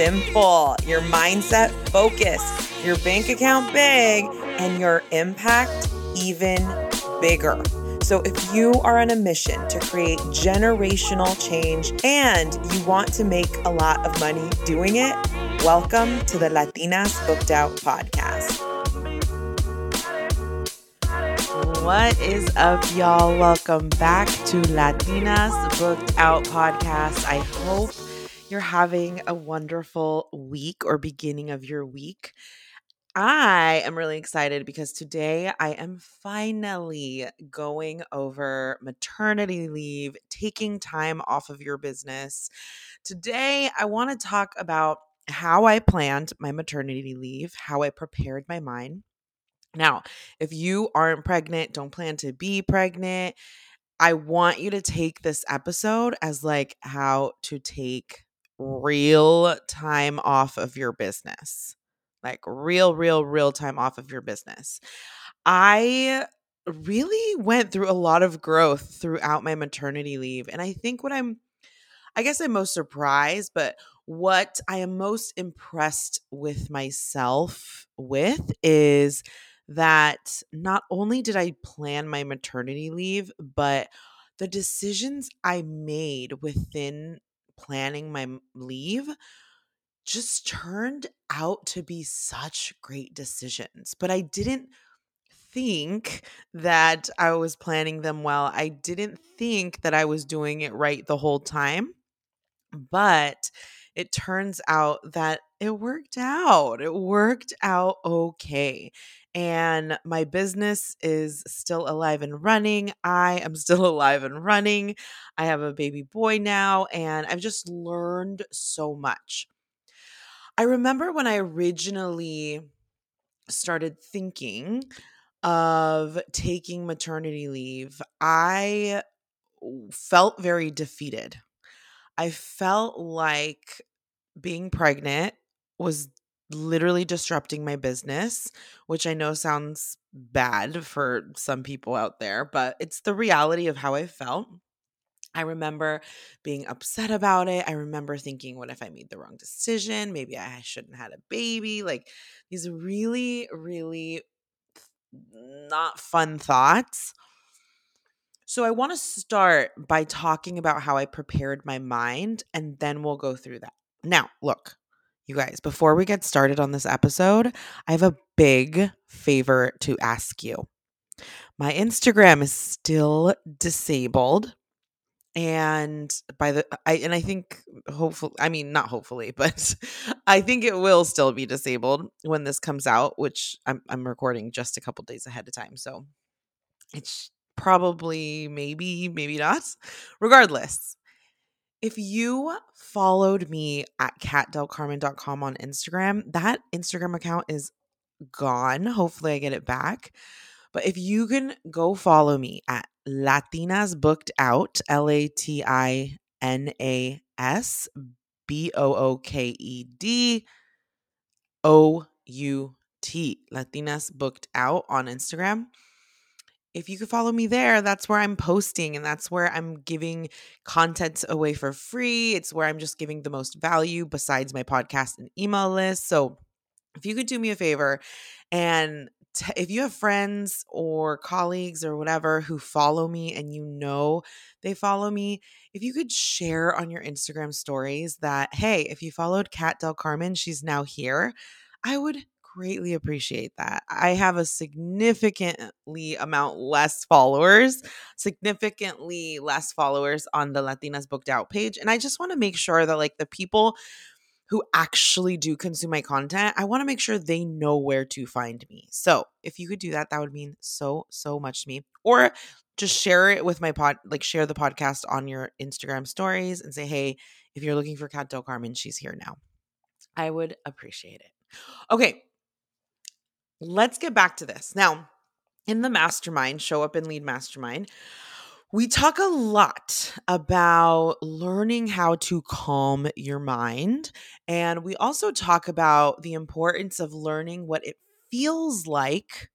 simple, your mindset focused, your bank account big, and your impact even bigger. So, if you are on a mission to create generational change and you want to make a lot of money doing it, welcome to the Latinas Booked Out podcast. What is up, y'all? Welcome back to Latinas Booked Out podcast. I hope you're having a wonderful week or beginning of your week. I am really excited because today I am finally going over maternity leave, taking time off of your business. Today, I want to talk about how I planned my maternity leave, how I prepared my mind. Now, if you aren't pregnant, don't plan to be pregnant, I want you to take this episode as like how to take real time off of your business like real, real, real time off of your business. I really went through a lot of growth throughout my maternity leave. And I think what I'm, I guess I'm most surprised, but what I am most impressed with myself with is that not only did I plan my maternity leave, but the decisions I made within planning my leave just turned out to be such great decisions. But I didn't think that I was planning them well. I didn't think that I was doing it right the whole time. But it turns out that it worked out. It worked out okay. And my business is still alive and running. I am still alive and running. I have a baby boy now, and I've just learned so much. I remember when I originally started thinking of taking maternity leave, I felt very defeated. I felt like being pregnant was literally disrupting my business, which I know sounds bad for some people out there, but it's the reality of how I felt. I remember being upset about it. I remember thinking, what if I made the wrong decision? Maybe I shouldn't have had a baby. Like these really, really not fun thoughts. So I want to start by talking about how I prepared my mind, and then we'll go through that. Now, look, you guys, before we get started on this episode, I have a big favor to ask you. My Instagram is still disabled and by the i and i think hopefully i mean not hopefully but i think it will still be disabled when this comes out which i'm, I'm recording just a couple days ahead of time so it's probably maybe maybe not regardless if you followed me at catdelcarmen.com on instagram that instagram account is gone hopefully i get it back but if you can go follow me at Latinas Booked Out, L A T I N A S B O O K E D O U T, Latinas Booked Out on Instagram. If you could follow me there, that's where I'm posting and that's where I'm giving content away for free. It's where I'm just giving the most value besides my podcast and email list. So if you could do me a favor and t- if you have friends or colleagues or whatever who follow me and you know they follow me, if you could share on your Instagram stories that, hey, if you followed Cat Del Carmen, she's now here, I would greatly appreciate that. I have a significantly amount less followers, significantly less followers on the Latinas Booked Out page. And I just want to make sure that like the people who actually do consume my content, I want to make sure they know where to find me. So if you could do that, that would mean so, so much to me. Or just share it with my pod, like share the podcast on your Instagram stories and say, hey, if you're looking for Cat Del Carmen, she's here now. I would appreciate it. Okay, let's get back to this. Now, in the mastermind, show up and lead mastermind, we talk a lot about learning how to calm your mind. And we also talk about the importance of learning what it feels like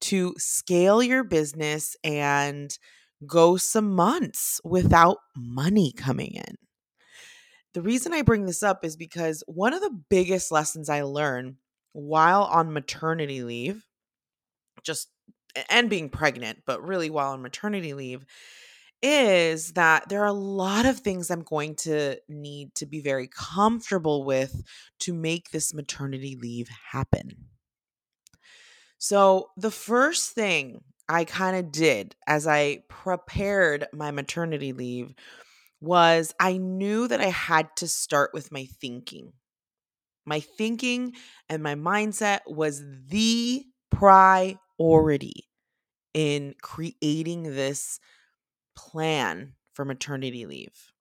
to scale your business and go some months without money coming in. The reason I bring this up is because one of the biggest lessons I learned while on maternity leave, just and being pregnant, but really while on maternity leave, is that there are a lot of things I'm going to need to be very comfortable with to make this maternity leave happen. So, the first thing I kind of did as I prepared my maternity leave was I knew that I had to start with my thinking. My thinking and my mindset was the priority in creating this plan for maternity leave.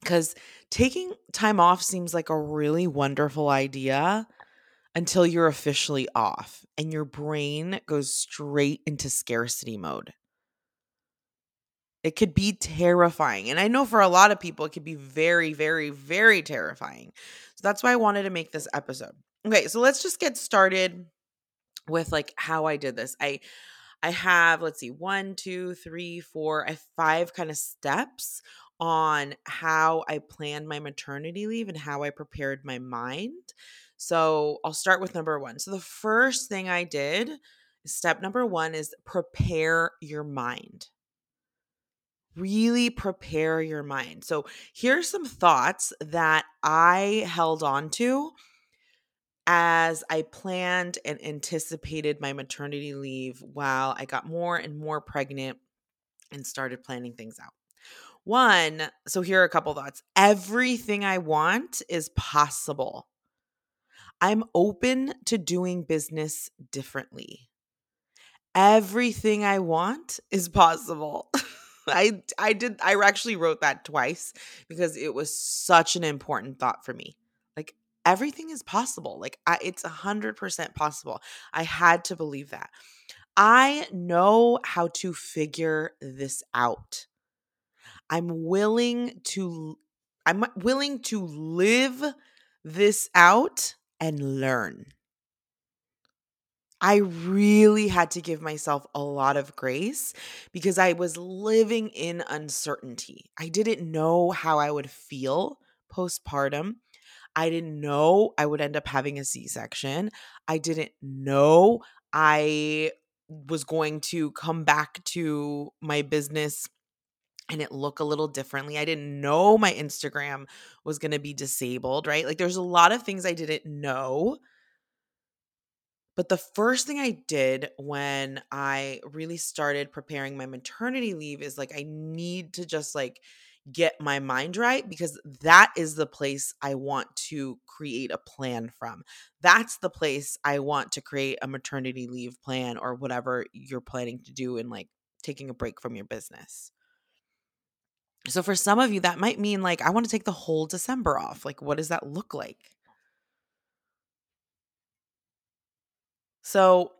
Because taking time off seems like a really wonderful idea until you're officially off and your brain goes straight into scarcity mode. It could be terrifying. And I know for a lot of people, it could be very, very, very terrifying. So that's why I wanted to make this episode. Okay, so let's just get started with like how I did this. I I have, let's see, one, two, three, four, I have five kind of steps on how I planned my maternity leave and how I prepared my mind. So I'll start with number one. So the first thing I did, step number one is prepare your mind. Really prepare your mind. So here's some thoughts that I held on to as I planned and anticipated my maternity leave while I got more and more pregnant and started planning things out. One, so here are a couple thoughts. Everything I want is possible. I'm open to doing business differently. Everything I want is possible. I I did I actually wrote that twice because it was such an important thought for me. Like everything is possible. Like I, it's a 100% possible. I had to believe that. I know how to figure this out. I'm willing to I'm willing to live this out and learn. I really had to give myself a lot of grace because I was living in uncertainty. I didn't know how I would feel postpartum. I didn't know I would end up having a C section. I didn't know I was going to come back to my business and it look a little differently. I didn't know my Instagram was going to be disabled, right? Like there's a lot of things I didn't know. But the first thing I did when I really started preparing my maternity leave is like I need to just like get my mind right because that is the place I want to create a plan from. That's the place I want to create a maternity leave plan or whatever you're planning to do in like taking a break from your business. So for some of you, that might mean like, I want to take the whole December off. Like, what does that look like? So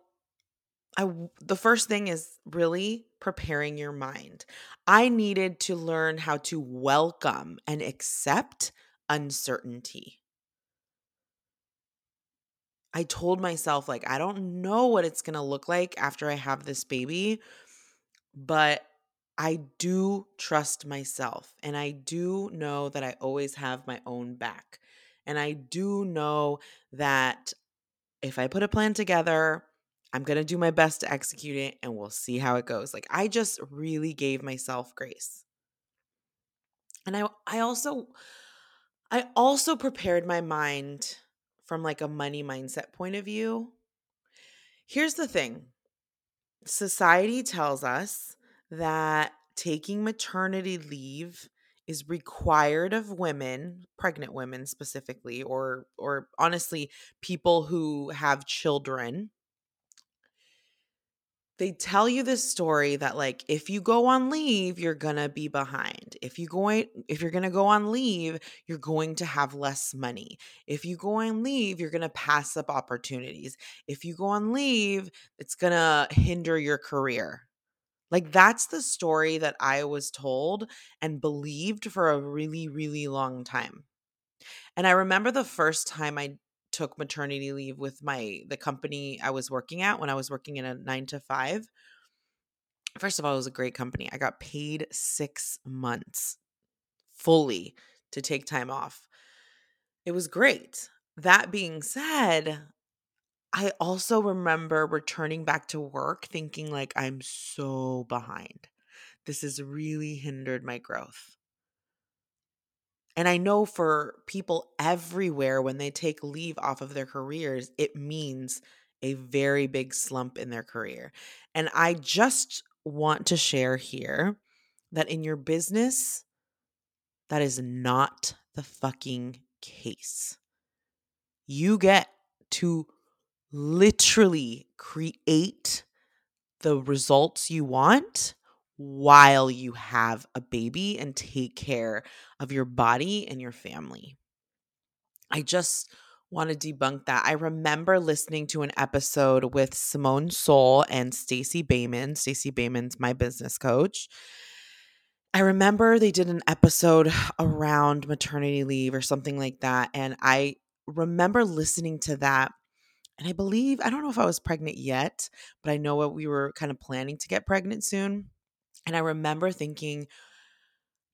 I the first thing is really preparing your mind. I needed to learn how to welcome and accept uncertainty. I told myself like I don't know what it's going to look like after I have this baby, but I do trust myself and I do know that I always have my own back. And I do know that if I put a plan together, I'm going to do my best to execute it and we'll see how it goes. Like I just really gave myself grace. And I I also I also prepared my mind from like a money mindset point of view. Here's the thing. Society tells us that taking maternity leave is required of women, pregnant women specifically or or honestly people who have children they tell you this story that like if you go on leave you're to be behind. If you going if you're to go on leave you're going to have less money. If you go on leave you're to pass up opportunities. If you go on leave it's to hinder your career like that's the story that i was told and believed for a really really long time and i remember the first time i took maternity leave with my the company I was working at when I was working in a 9 to 5. First of all, it was a great company. I got paid 6 months fully to take time off. It was great. That being said, I also remember returning back to work thinking like I'm so behind. This has really hindered my growth. And I know for people everywhere, when they take leave off of their careers, it means a very big slump in their career. And I just want to share here that in your business, that is not the fucking case. You get to literally create the results you want while you have a baby and take care of your body and your family. I just want to debunk that. I remember listening to an episode with Simone Seol and Stacey Boehman. Stacey Boehman's my business coach. I remember they did an episode around maternity leave or something like that. And I remember listening to that. And I believe, I don't know if I was pregnant yet, but I know what we were kind of planning to get pregnant soon. And I remember thinking,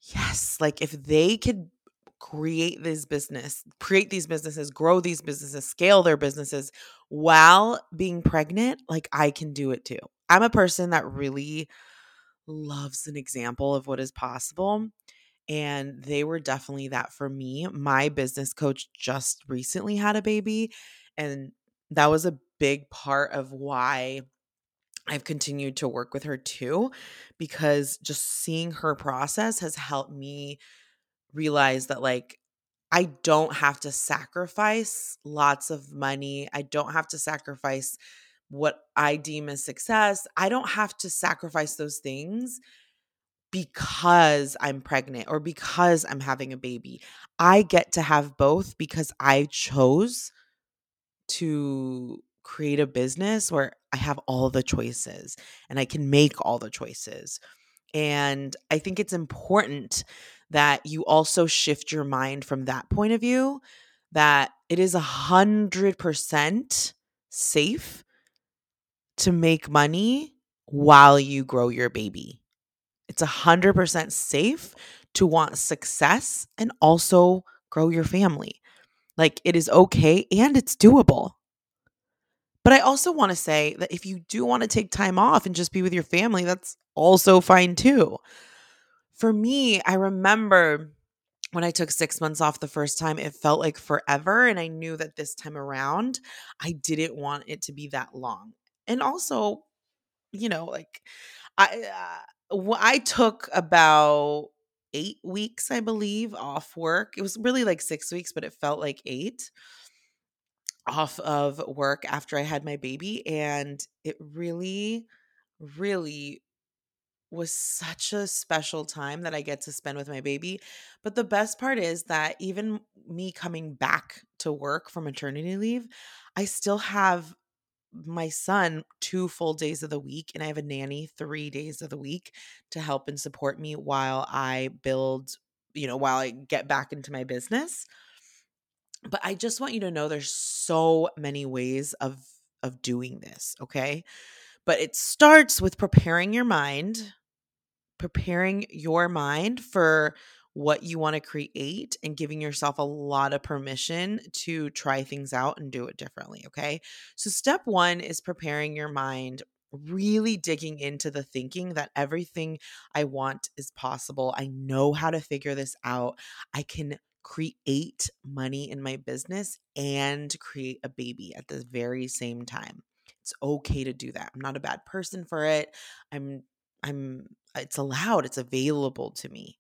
yes, like if they could create this business, create these businesses, grow these businesses, scale their businesses while being pregnant, like I can do it too. I'm a person that really loves an example of what is possible. And they were definitely that for me. My business coach just recently had a baby, and that was a big part of why I've continued to work with her too, because just seeing her process has helped me realize that, like, I don't have to sacrifice lots of money. I don't have to sacrifice what I deem as success. I don't have to sacrifice those things because I'm pregnant or because I'm having a baby. I get to have both because I chose to create a business where I have all the choices and I can make all the choices. And I think it's important that you also shift your mind from that point of view that it is a hundred percent safe to make money while you grow your baby. It's a hundred percent safe to want success and also grow your family. Like it is okay and it's doable. But I also want to say that if you do want to take time off and just be with your family, that's also fine too. For me, I remember when I took six months off the first time, it felt like forever. And I knew that this time around, I didn't want it to be that long. And also, you know, like I, uh, I took about eight weeks, I believe, off work. It was really like six weeks, but it felt like eight off of work after I had my baby. And it really, really was such a special time that I get to spend with my baby. But the best part is that even me coming back to work from maternity leave, I still have my son two full days of the week and I have a nanny 3 days of the week to help and support me while I build, you know, while I get back into my business but I just want you to know there's so many ways of of doing this, okay? But it starts with preparing your mind, preparing your mind for what you want to create and giving yourself a lot of permission to try things out and do it differently, okay? So step 1 is preparing your mind really digging into the thinking that everything I want is possible. I know how to figure this out. I can create money in my business and create a baby at the very same time. It's okay to do that. I'm not a bad person for it. I'm I'm it's allowed. It's available to me.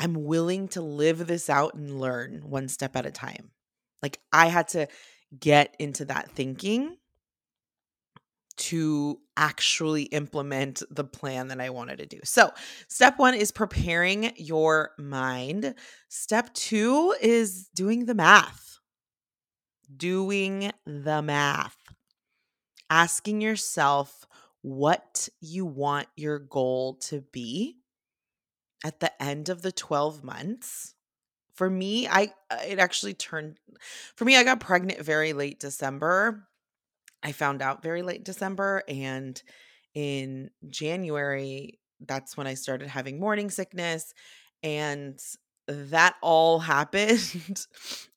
I'm willing to live this out and learn one step at a time. Like I had to get into that thinking to actually implement the plan that I wanted to do. So, step one is preparing your mind. Step two is doing the math. Doing the math. Asking yourself what you want your goal to be at the end of the 12 months. For me, I uh, it actually turned for me I got pregnant very late December I found out very late December and in January that's when I started having morning sickness and that all happened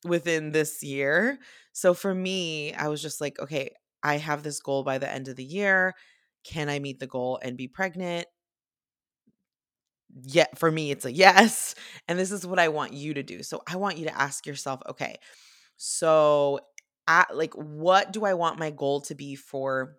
within this year. So for me, I was just like, okay, I have this goal by the end of the year. Can I meet the goal and be pregnant? Yeah, for me it's a yes. And this is what I want you to do. So I want you to ask yourself, okay, so at like what do I want my goal to be for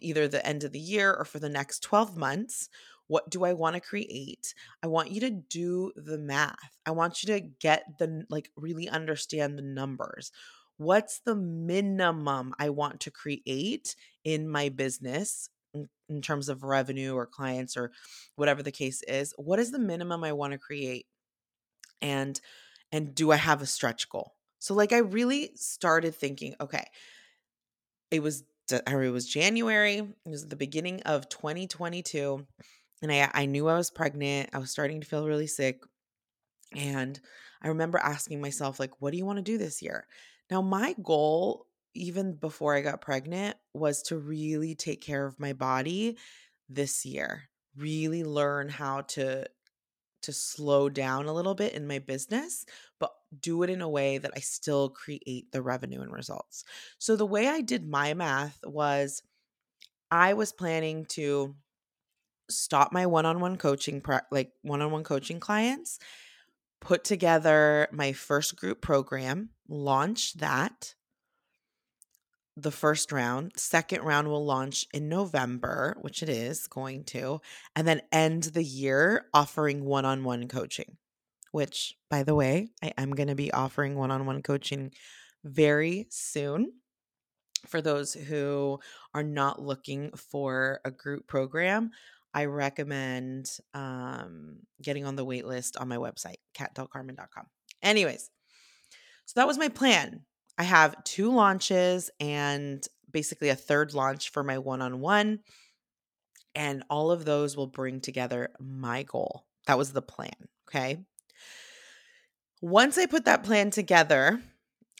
either the end of the year or for the next 12 months? What do I want to create? I want you to do the math. I want you to get the like really understand the numbers. What's the minimum I want to create in my business in, terms of revenue or clients or whatever the case is? What is the minimum I want to create? And and do I have a stretch goal? So like I really started thinking, okay, it was it was January, it was the beginning of 2022 and I I knew I was pregnant. I was starting to feel really sick. And I remember asking myself like, what do you want to do this year? Now my goal even before I got pregnant was to really take care of my body this year. Really learn how to to slow down a little bit in my business, but do it in a way that I still create the revenue and results. So the way I did my math was I was planning to stop my one-on-one coaching like one-on-one coaching clients, put together my first group program, launch that the first round. Second round will launch in November, which it is going to, and then end the year offering one on one coaching, which, by the way, I am going to be offering one on one coaching very soon. For those who are not looking for a group program, I recommend um, getting on the wait list on my website, catdelcarmen.com. Anyways, so that was my plan I have two launches and basically a third launch for my one on one. And all of those will bring together my goal. That was the plan. Okay. Once I put that plan together,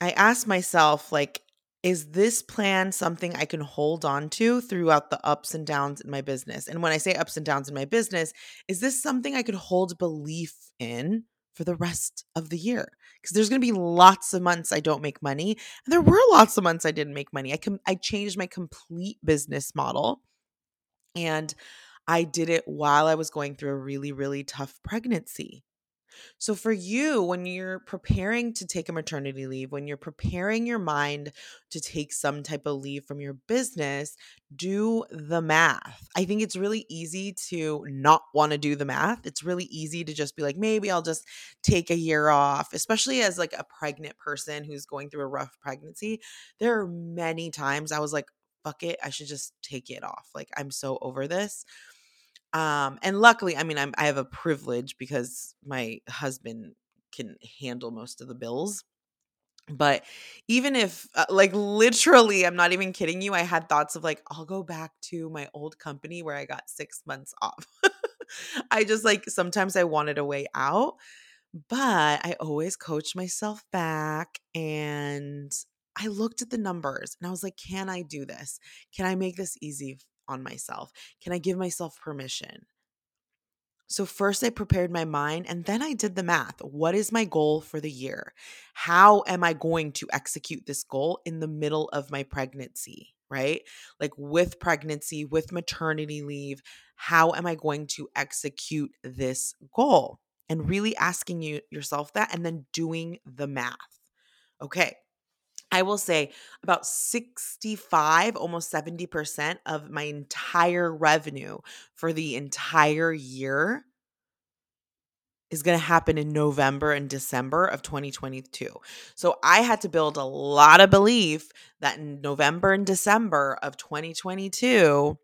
I asked myself, like, is this plan something I can hold on to throughout the ups and downs in my business? And when I say ups and downs in my business, is this something I could hold belief in for the rest of the year because there's going to be lots of months I don't make money and there were lots of months I didn't make money. I com- I changed my complete business model and I did it while I was going through a really really tough pregnancy. So, for you, when you're preparing to take a maternity leave, when you're preparing your mind to take some type of leave from your business, do the math. I think it's really easy to not want to do the math. It's really easy to just be like, maybe I'll just take a year off, especially as like a pregnant person who's going through a rough pregnancy. There are many times I was like, fuck it, I should just take it off. Like, I'm so over this. Um, and luckily, I mean, I'm, I have a privilege because my husband can handle most of the bills. But even if, uh, like, literally, I'm not even kidding you, I had thoughts of like, I'll go back to my old company where I got six months off. I just like, sometimes I wanted a way out, but I always coached myself back and I looked at the numbers and I was like, can I do this? Can I make this easy on myself? Can I give myself permission? So, first, I prepared my mind and then I did the math. What is my goal for the year? How am I going to execute this goal in the middle of my pregnancy, right? Like with pregnancy, with maternity leave, how am I going to execute this goal? And really asking you yourself that and then doing the math. Okay. I will say about 65, almost 70% of my entire revenue for the entire year is going to happen in November and December of 2022. So I had to build a lot of belief that in November and December of 2022,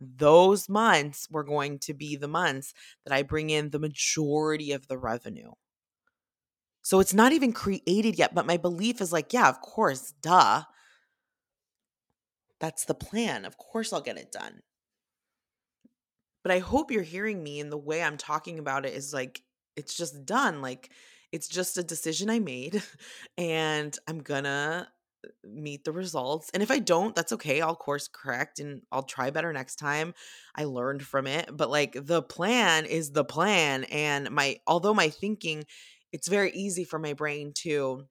those months were going to be the months that I bring in the majority of the revenue. So it's not even created yet, but my belief is like, yeah, of course, duh. That's the plan. Of course, I'll get it done. But I hope you're hearing me and the way I'm talking about it is like it's just done. Like it's just a decision I made and I'm gonna uh, meet the results. And if I don't, that's okay. I'll course correct and I'll try better next time. I learned from it, but like the plan is the plan and my although my thinking it's very easy for my brain to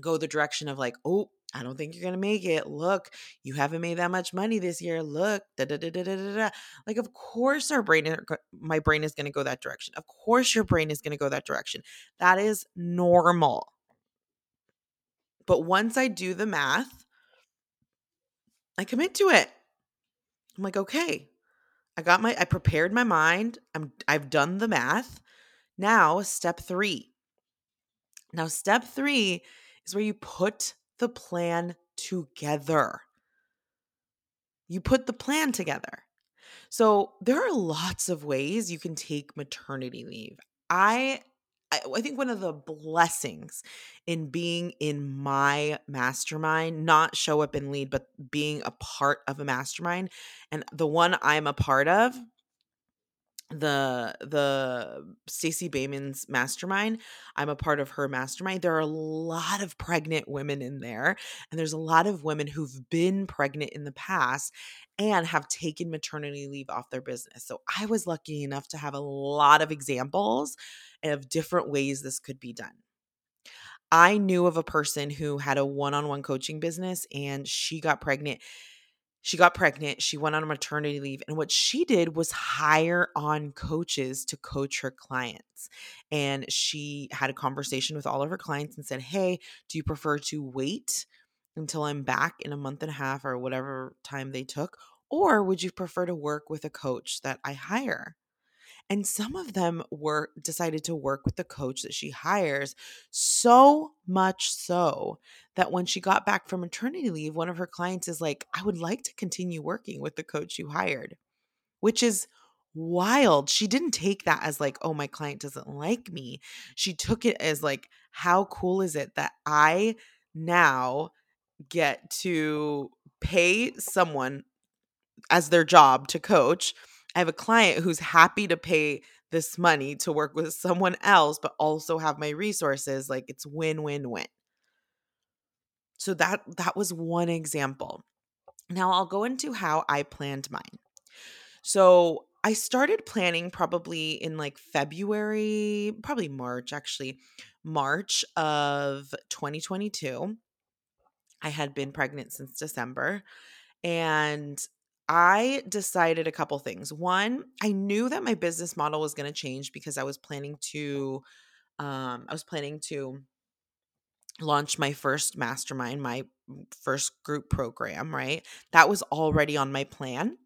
go the direction of like, "Oh, I don't think you're to make it. Look, you haven't made that much money this year. Look, da, da, da, da, da, da. like of course our brain my brain is to go that direction. Of course your brain is to go that direction. That is normal. But once I do the math, I commit to it. I'm like, "Okay. I got my I prepared my mind. I'm I've done the math. Now, step 3. Now, step 3 is where you put the plan together. You put the plan together. So there are lots of ways you can take maternity leave. I I, think one of the blessings in being in my mastermind, not show up and lead, but being a part of a mastermind, and the one I'm a part of, the the Stacey Boehman's mastermind. I'm a part of her mastermind. There are a lot of pregnant women in there, and there's a lot of women who've been pregnant in the past and have taken maternity leave off their business. So I was lucky enough to have a lot of examples of different ways this could be done. I knew of a person who had a one-on-one coaching business and she got pregnant she got pregnant, she went on maternity leave, and what she did was hire on coaches to coach her clients. And she had a conversation with all of her clients and said, Hey, do you prefer to wait until I'm back in a month and a half or whatever time they took? Or would you prefer to work with a coach that I hire? And some of them were decided to work with the coach that she hires so much so that when she got back from maternity leave, one of her clients is like, I would like to continue working with the coach you hired, which is wild. She didn't take that as like, oh, my client doesn't like me. She took it as like, how cool is it that I now get to pay someone as their job to coach I have a client who's happy to pay this money to work with someone else, but also have my resources. Like it's win win win. So that that was one example. Now I'll go into how I planned mine. So I started planning probably in like February, probably March actually, March of 2022. I had been pregnant since December and I decided a couple things. One, I knew that my business model was going to change because I was planning to um I was planning to launch my first mastermind, my first group program, right? That was already on my plan.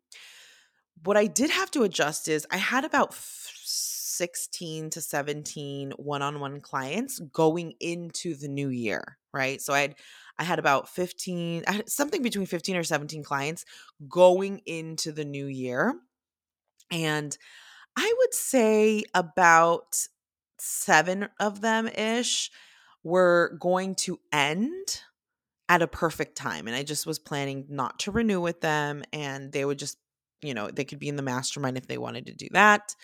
What I did have to adjust is I had about 16 to 17 one-on-one clients going into the new year, right? So I had I had about 15, I had something between 15 or 17 clients going into the new year. And I would say about seven of them ish were going to end at a perfect time. And I just was planning not to renew with them. And they would just, you know, they could be in the mastermind if they wanted to do that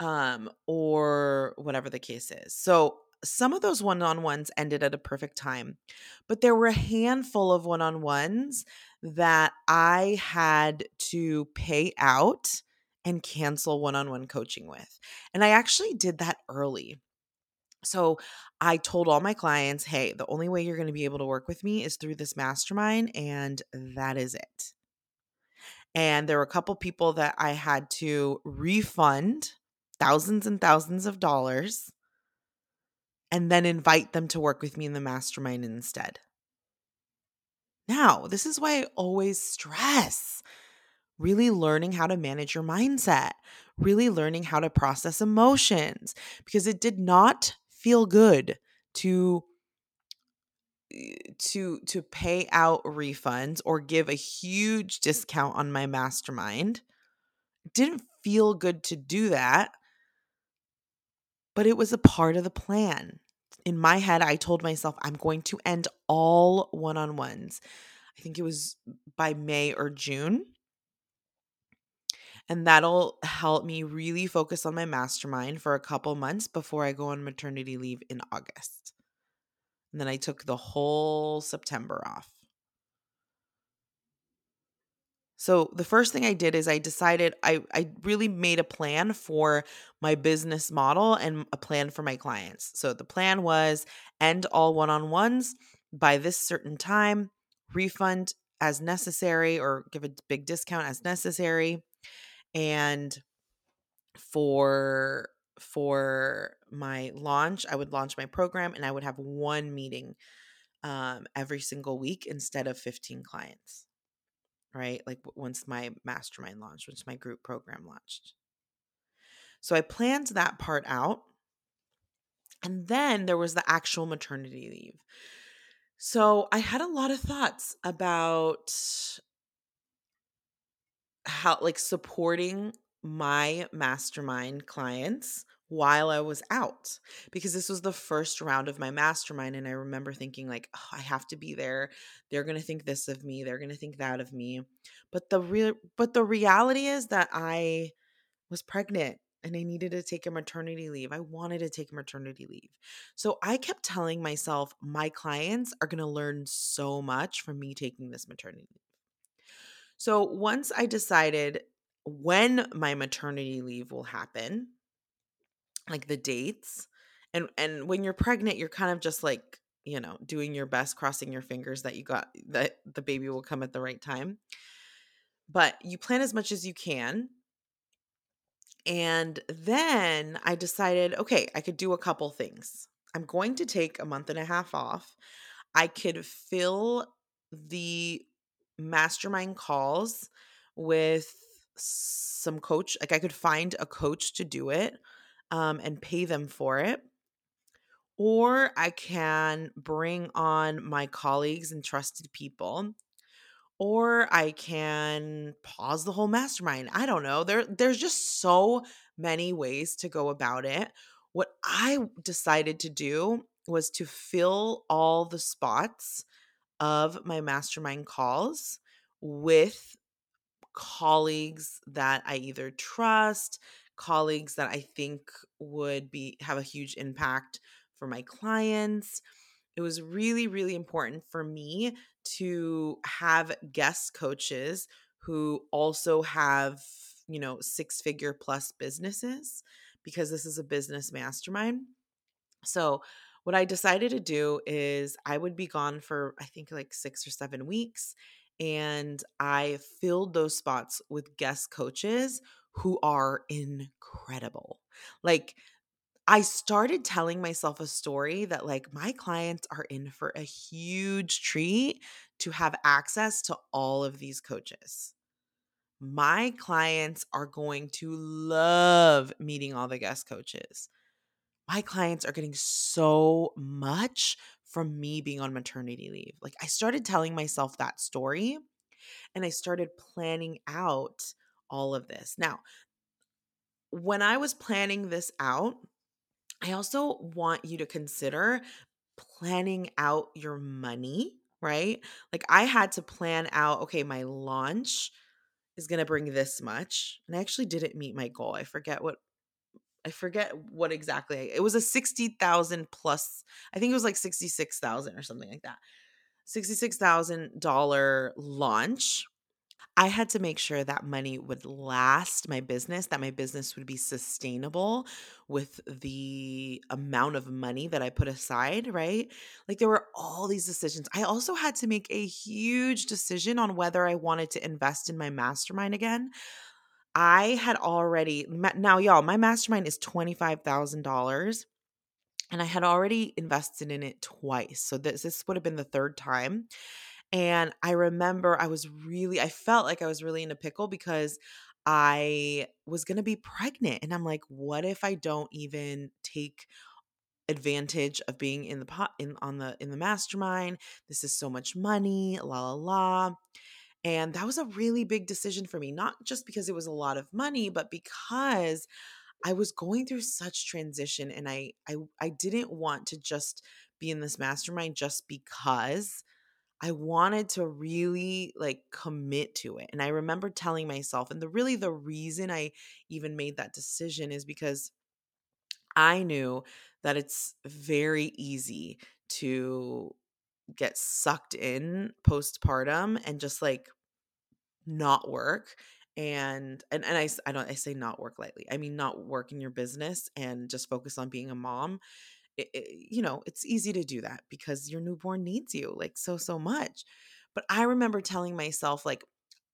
um, or whatever the case is. So some of those one on ones ended at a perfect time, but there were a handful of one on ones that I had to pay out and cancel one on one coaching with. And I actually did that early. So I told all my clients, hey, the only way you're going to be able to work with me is through this mastermind, and that is it. And there were a couple people that I had to refund thousands and thousands of dollars and then invite them to work with me in the mastermind instead. Now, this is why I always stress really learning how to manage your mindset, really learning how to process emotions because it did not feel good to eh, to to pay out refunds or give a huge discount on my mastermind. Didn't feel good to do that, but it was a part of the plan. In my head, I told myself I'm going to end all one-on-ones. I think it was by May or June. And that'll help me really focus on my mastermind for a couple months before I go on maternity leave in August. And then I took the whole September off. So the first thing I did is I decided I, I really made a plan for my business model and a plan for my clients. So the plan was end all one on ones by this certain time, refund as necessary or give a big discount as necessary. And for for my launch, I would launch my program and I would have one meeting um, every single week instead of 15 clients right? Like once my mastermind launched, once my group program launched. So I planned that part out. And then there was the actual maternity leave. So I had a lot of thoughts about how, like, supporting my mastermind clients while I was out because this was the first round of my mastermind and I remember thinking like oh, I have to be there they're going to think this of me they're going to think that of me but the real but the reality is that I was pregnant and I needed to take a maternity leave. I wanted to take maternity leave. So I kept telling myself my clients are going to learn so much from me taking this maternity leave. So once I decided when my maternity leave will happen, like the dates and and when you're pregnant you're kind of just like you know doing your best crossing your fingers that you got that the baby will come at the right time but you plan as much as you can and then i decided okay i could do a couple things. I'm going to take a month and a half off. I could fill the mastermind calls with some coach like i could find a coach to do it um, and pay them for it. Or I can bring on my colleagues and trusted people. Or I can pause the whole mastermind. I don't know. There, there's just so many ways to go about it. What I decided to do was to fill all the spots of my mastermind calls with colleagues that I either trust, colleagues that I think would be have a huge impact for my clients. It was really really important for me to have guest coaches who also have, you know, six figure plus businesses because this is a business mastermind. So, what I decided to do is I would be gone for I think like 6 or 7 weeks and I filled those spots with guest coaches who are incredible. Like, I started telling myself a story that, like, my clients are in for a huge treat to have access to all of these coaches. My clients are going to love meeting all the guest coaches. My clients are getting so much from me being on maternity leave. Like, I started telling myself that story and I started planning out all of this. Now, when I was planning this out, I also want you to consider planning out your money, right? Like I had to plan out, okay, my launch is going to bring this much. And I actually didn't meet my goal. I forget what I forget what exactly. It was a 60,000 plus. I think it was like 66,000 or something like that. $66,000 launch I had to make sure that money would last my business, that my business would be sustainable with the amount of money that I put aside, right? Like there were all these decisions. I also had to make a huge decision on whether I wanted to invest in my mastermind again. I had already, now y'all, my mastermind is $25,000 and I had already invested in it twice. So this, this would have been the third time. And I remember I was really, I felt like I was really in a pickle because I was going to be pregnant. And I'm like, what if I don't even take advantage of being in the pot in on the in the mastermind this is so much money la la la and that was a really big decision for me not just because it was a lot of money but because I was going through such transition and I I I didn't want to just be in this mastermind just because I wanted to really like commit to it. And I remember telling myself and the really the reason I even made that decision is because I knew that it's very easy to get sucked in postpartum and just like not work and and and I I don't I say not work lightly. I mean not work in your business and just focus on being a mom. It, you know, it's easy to do that because your newborn needs you like so so much. But I remember telling myself like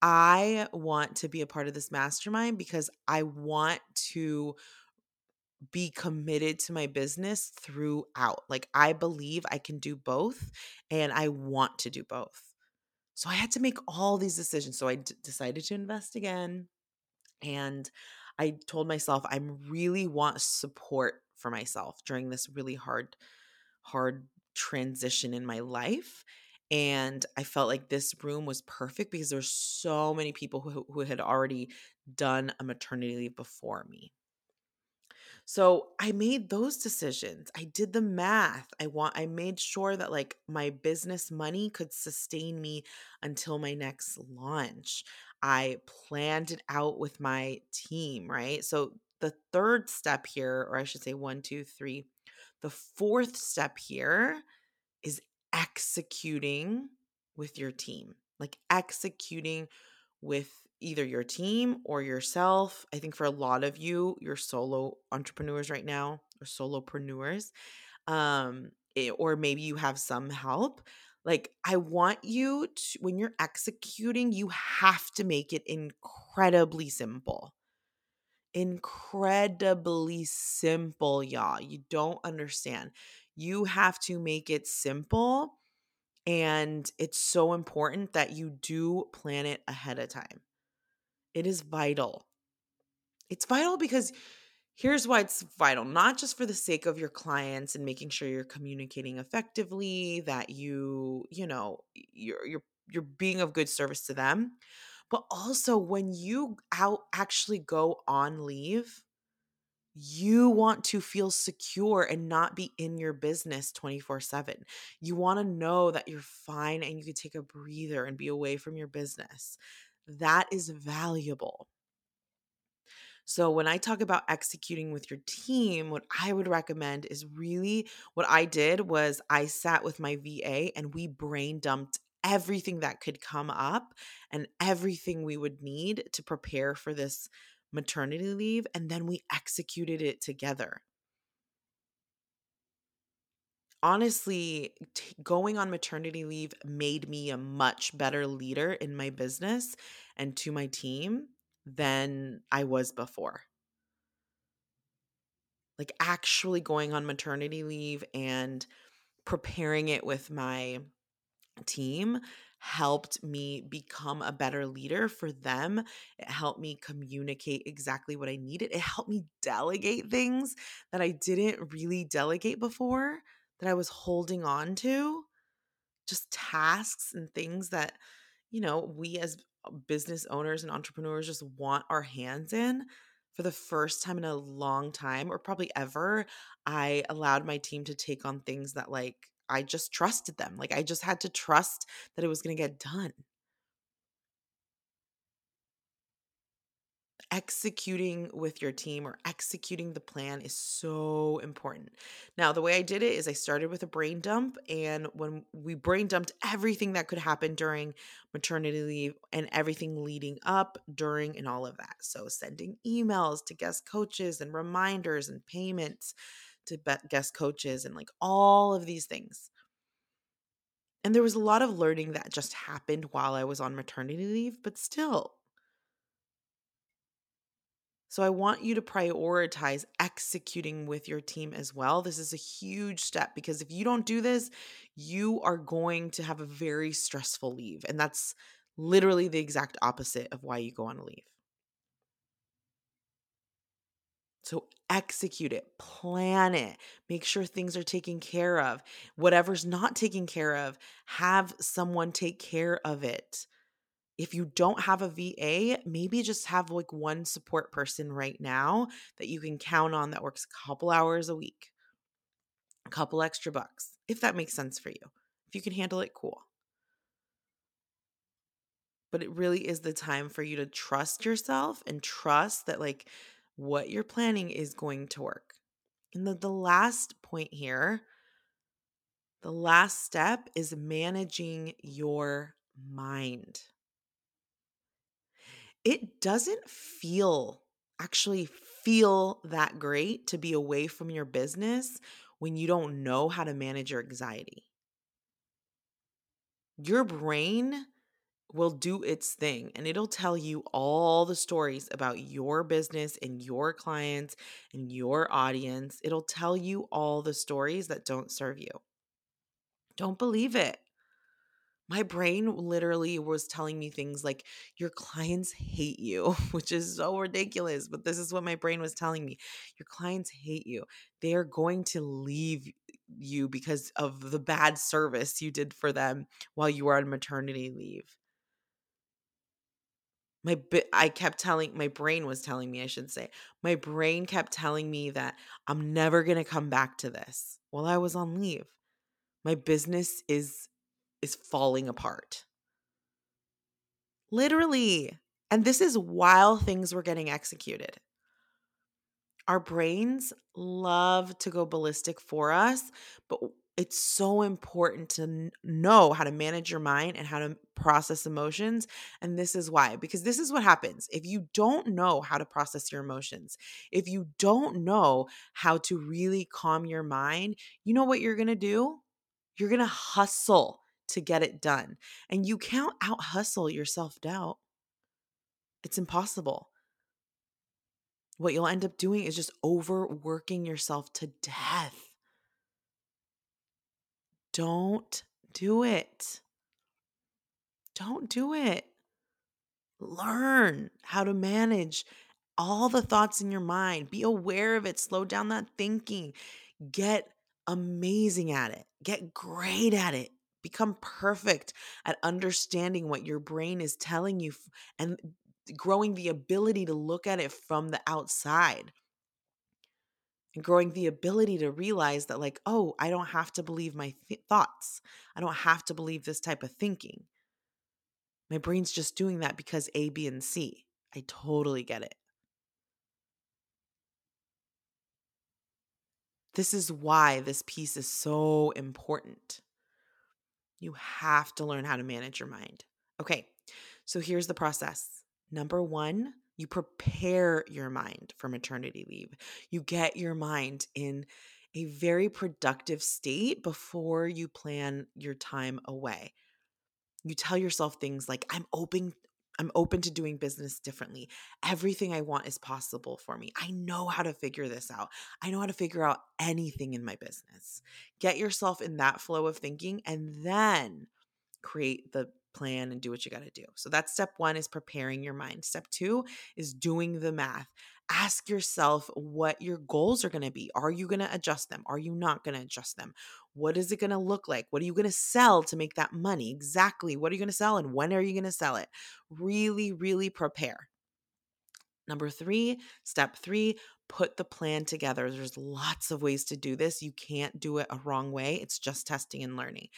I want to be a part of this mastermind because I want to be committed to my business throughout. Like I believe I can do both and I want to do both. So I had to make all these decisions. So I d- decided to invest again and I told myself I really want support for myself during this really hard hard transition in my life and I felt like this room was perfect because there's so many people who who had already done a maternity leave before me. So I made those decisions. I did the math. I want I made sure that like my business money could sustain me until my next launch. I planned it out with my team, right? So the third step here, or I should say one, two, three, the fourth step here is executing with your team. Like executing with either your team or yourself. I think for a lot of you, you're solo entrepreneurs right now or solopreneurs. Um eh, or maybe you have some help. Like I want you to when you're executing, you have to make it incredibly simple incredibly simple, y'all. You don't understand. You have to make it simple. And it's so important that you do plan it ahead of time. It is vital. It's vital because here's why it's vital not just for the sake of your clients and making sure you're communicating effectively, that you, you know, you're, you're, you're being of good service to them, but also when you out actually go on leave you want to feel secure and not be in your business 24 7. You want to know that you're fine and you can take a breather and be away from your business. That is valuable. So, when I talk about executing with your team, what I would recommend is really what I did was I sat with my VA and we brain dumped everything that could come up and everything we would need to prepare for this maternity leave. And then we executed it together. Honestly, t- going on maternity leave made me a much better leader in my business and to my team than I was before like actually going on maternity leave and preparing it with my team helped me become a better leader for them. It helped me communicate exactly what I needed. It helped me delegate things that I didn't really delegate before that I was holding on to, just tasks and things that, you know, we as business owners and entrepreneurs just want our hands in for the first time in a long time or probably ever i allowed my team to take on things that like i just trusted them like i just had to trust that it was going to get done executing with your team or executing the plan is so important. Now, the way I did it is I started with a brain dump, and when we brain dumped everything that could happen during maternity leave and everything leading up, during, and all of that. So, sending emails to guest coaches and reminders and payments to guest coaches and like all of these things. And there was a lot of learning that just happened while I was on maternity leave, but still, So I want you to prioritize executing with your team as well. This is a huge step because if you don't do this, you are going to have a very stressful leave. And that's literally the exact opposite of why you go on a leave. So execute it, plan it, make sure things are taken care of. Whatever's not taken care of, have someone take care of it. If you don't have a VA, maybe just have like one support person right now that you can count on that works a couple hours a week, a couple extra bucks, if that makes sense for you. If you can handle it, cool. But it really is the time for you to trust yourself and trust that, like, what you're planning is going to work. And the, the last point here, the last step is managing your mind. It doesn't feel, actually feel that great to be away from your business when you don't know how to manage your anxiety. Your brain will do its thing and it'll tell you all the stories about your business and your clients and your audience. It'll tell you all the stories that don't serve you. Don't believe it. My brain literally was telling me things like, Your clients hate you, which is so ridiculous. But this is what my brain was telling me. Your clients hate you. They are going to leave you because of the bad service you did for them while you were on maternity leave my I kept telling my brain was telling me I should say my brain kept telling me that I'm never going to come back to this while I was on leave. My business is is falling apart. Literally. And this is while things were getting executed. Our brains love to go ballistic for us, but it's so important to know how to manage your mind and how to process emotions. And this is why, because this is what happens. If you don't know how to process your emotions, if you don't know how to really calm your mind, you know what you're going to do? You're going to hustle to get it done. And you can't out hustle your self doubt. It's impossible. What you'll end up doing is just overworking yourself to death. Don't do it. Don't do it. Learn how to manage all the thoughts in your mind. Be aware of it. Slow down that thinking. Get amazing at it. Get great at it. Become perfect at understanding what your brain is telling you and growing the ability to look at it from the outside. And growing the ability to realize that like oh i don't have to believe my th- thoughts. I don't have to believe this type of thinking. My brain's just doing that because a b and c. I totally get it. This is why this piece is so important you have to learn how to manage your mind okay so here's the process number one you prepare your mind for maternity leave. You get your mind in a very productive state before you plan your time away. You tell yourself things like I'm open I'm open to doing business differently. Everything I want is possible for me. I know how to figure this out. I know how to figure out anything in my business. Get yourself in that flow of thinking and then create the plan and do what you got to do. So that's step 1 is preparing your mind. Step 2 is doing the math. Ask yourself what your goals are going to be. Are you going to adjust them? Are you not going to adjust them? What is it going to look like? What are you going to sell to make that money? Exactly. What are you going to sell and when are you going to sell it? Really, really prepare. Number three, step three, put the plan together. There's lots of ways to do this. You can't do it a wrong way. It's just testing and learning.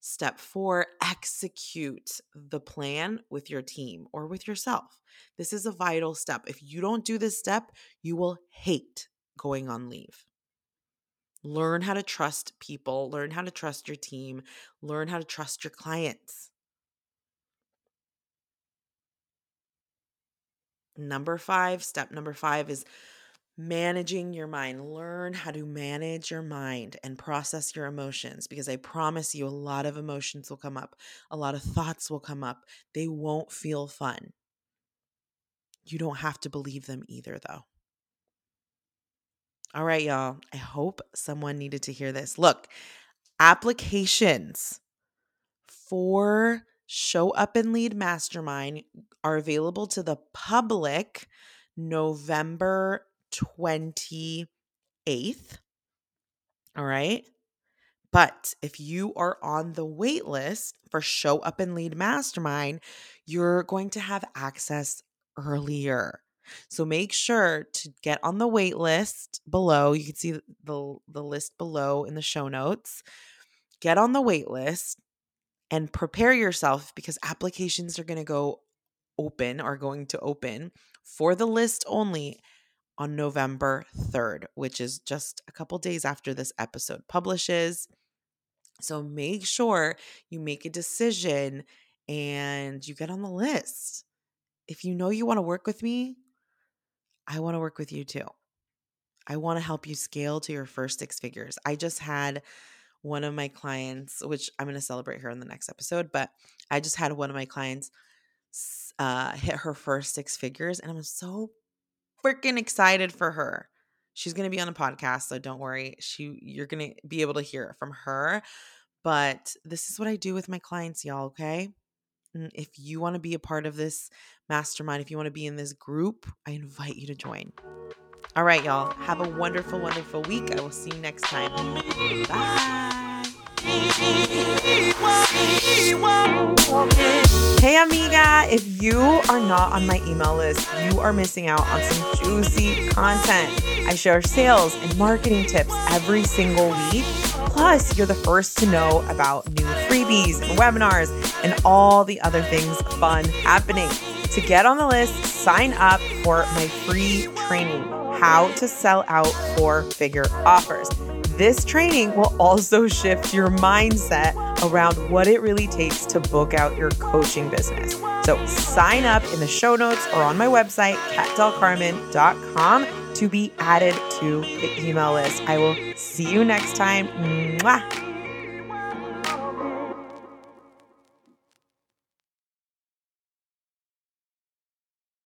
Step four, execute the plan with your team or with yourself. This is a vital step. If you don't do this step, you will hate going on leave. Learn how to trust people, learn how to trust your team, learn how to trust your clients. Number five, step number five is managing your mind. Learn how to manage your mind and process your emotions because I promise you, a lot of emotions will come up, a lot of thoughts will come up. They won't feel fun. You don't have to believe them either, though. All right, y'all. I hope someone needed to hear this. Look, applications for Show Up and Lead Mastermind are available to the public November 28th. All right. But if you are on the wait list for Show Up and Lead Mastermind, you're going to have access earlier. So make sure to get on the wait list below. You can see the, the list below in the show notes. Get on the wait list and prepare yourself because applications are going to go open, are going to open for the list only on November 3rd, which is just a couple days after this episode publishes. So make sure you make a decision and you get on the list. If you know you want to work with me, I want to work with you too. I want to help you scale to your first six figures. I just had one of my clients, which I'm going to celebrate her in the next episode, but I just had one of my clients uh, hit her first six figures, and I'm so freaking excited for her. She's going to be on a podcast, so don't worry. She you're going to be able to hear it from her. But this is what I do with my clients, y'all, okay? Mm, if you want to be a part of this mastermind, if you want to be in this group, I invite you to join. All right, y'all. Have a wonderful, wonderful week. I will see you next time. Bye. Hey, amiga. If you are not on my email list, you are missing out on some juicy content. I share sales and marketing tips every single week. Plus, you're the first to know about new freebies and webinars and all the other things fun happening. To get on the list, sign up for my free training How to Sell Out Four Figure Offers. This training will also shift your mindset around what it really takes to book out your coaching business. So sign up in the show notes or on my website, catdelcarmen.com, to be added to the email list. I will see you next time. Mwah.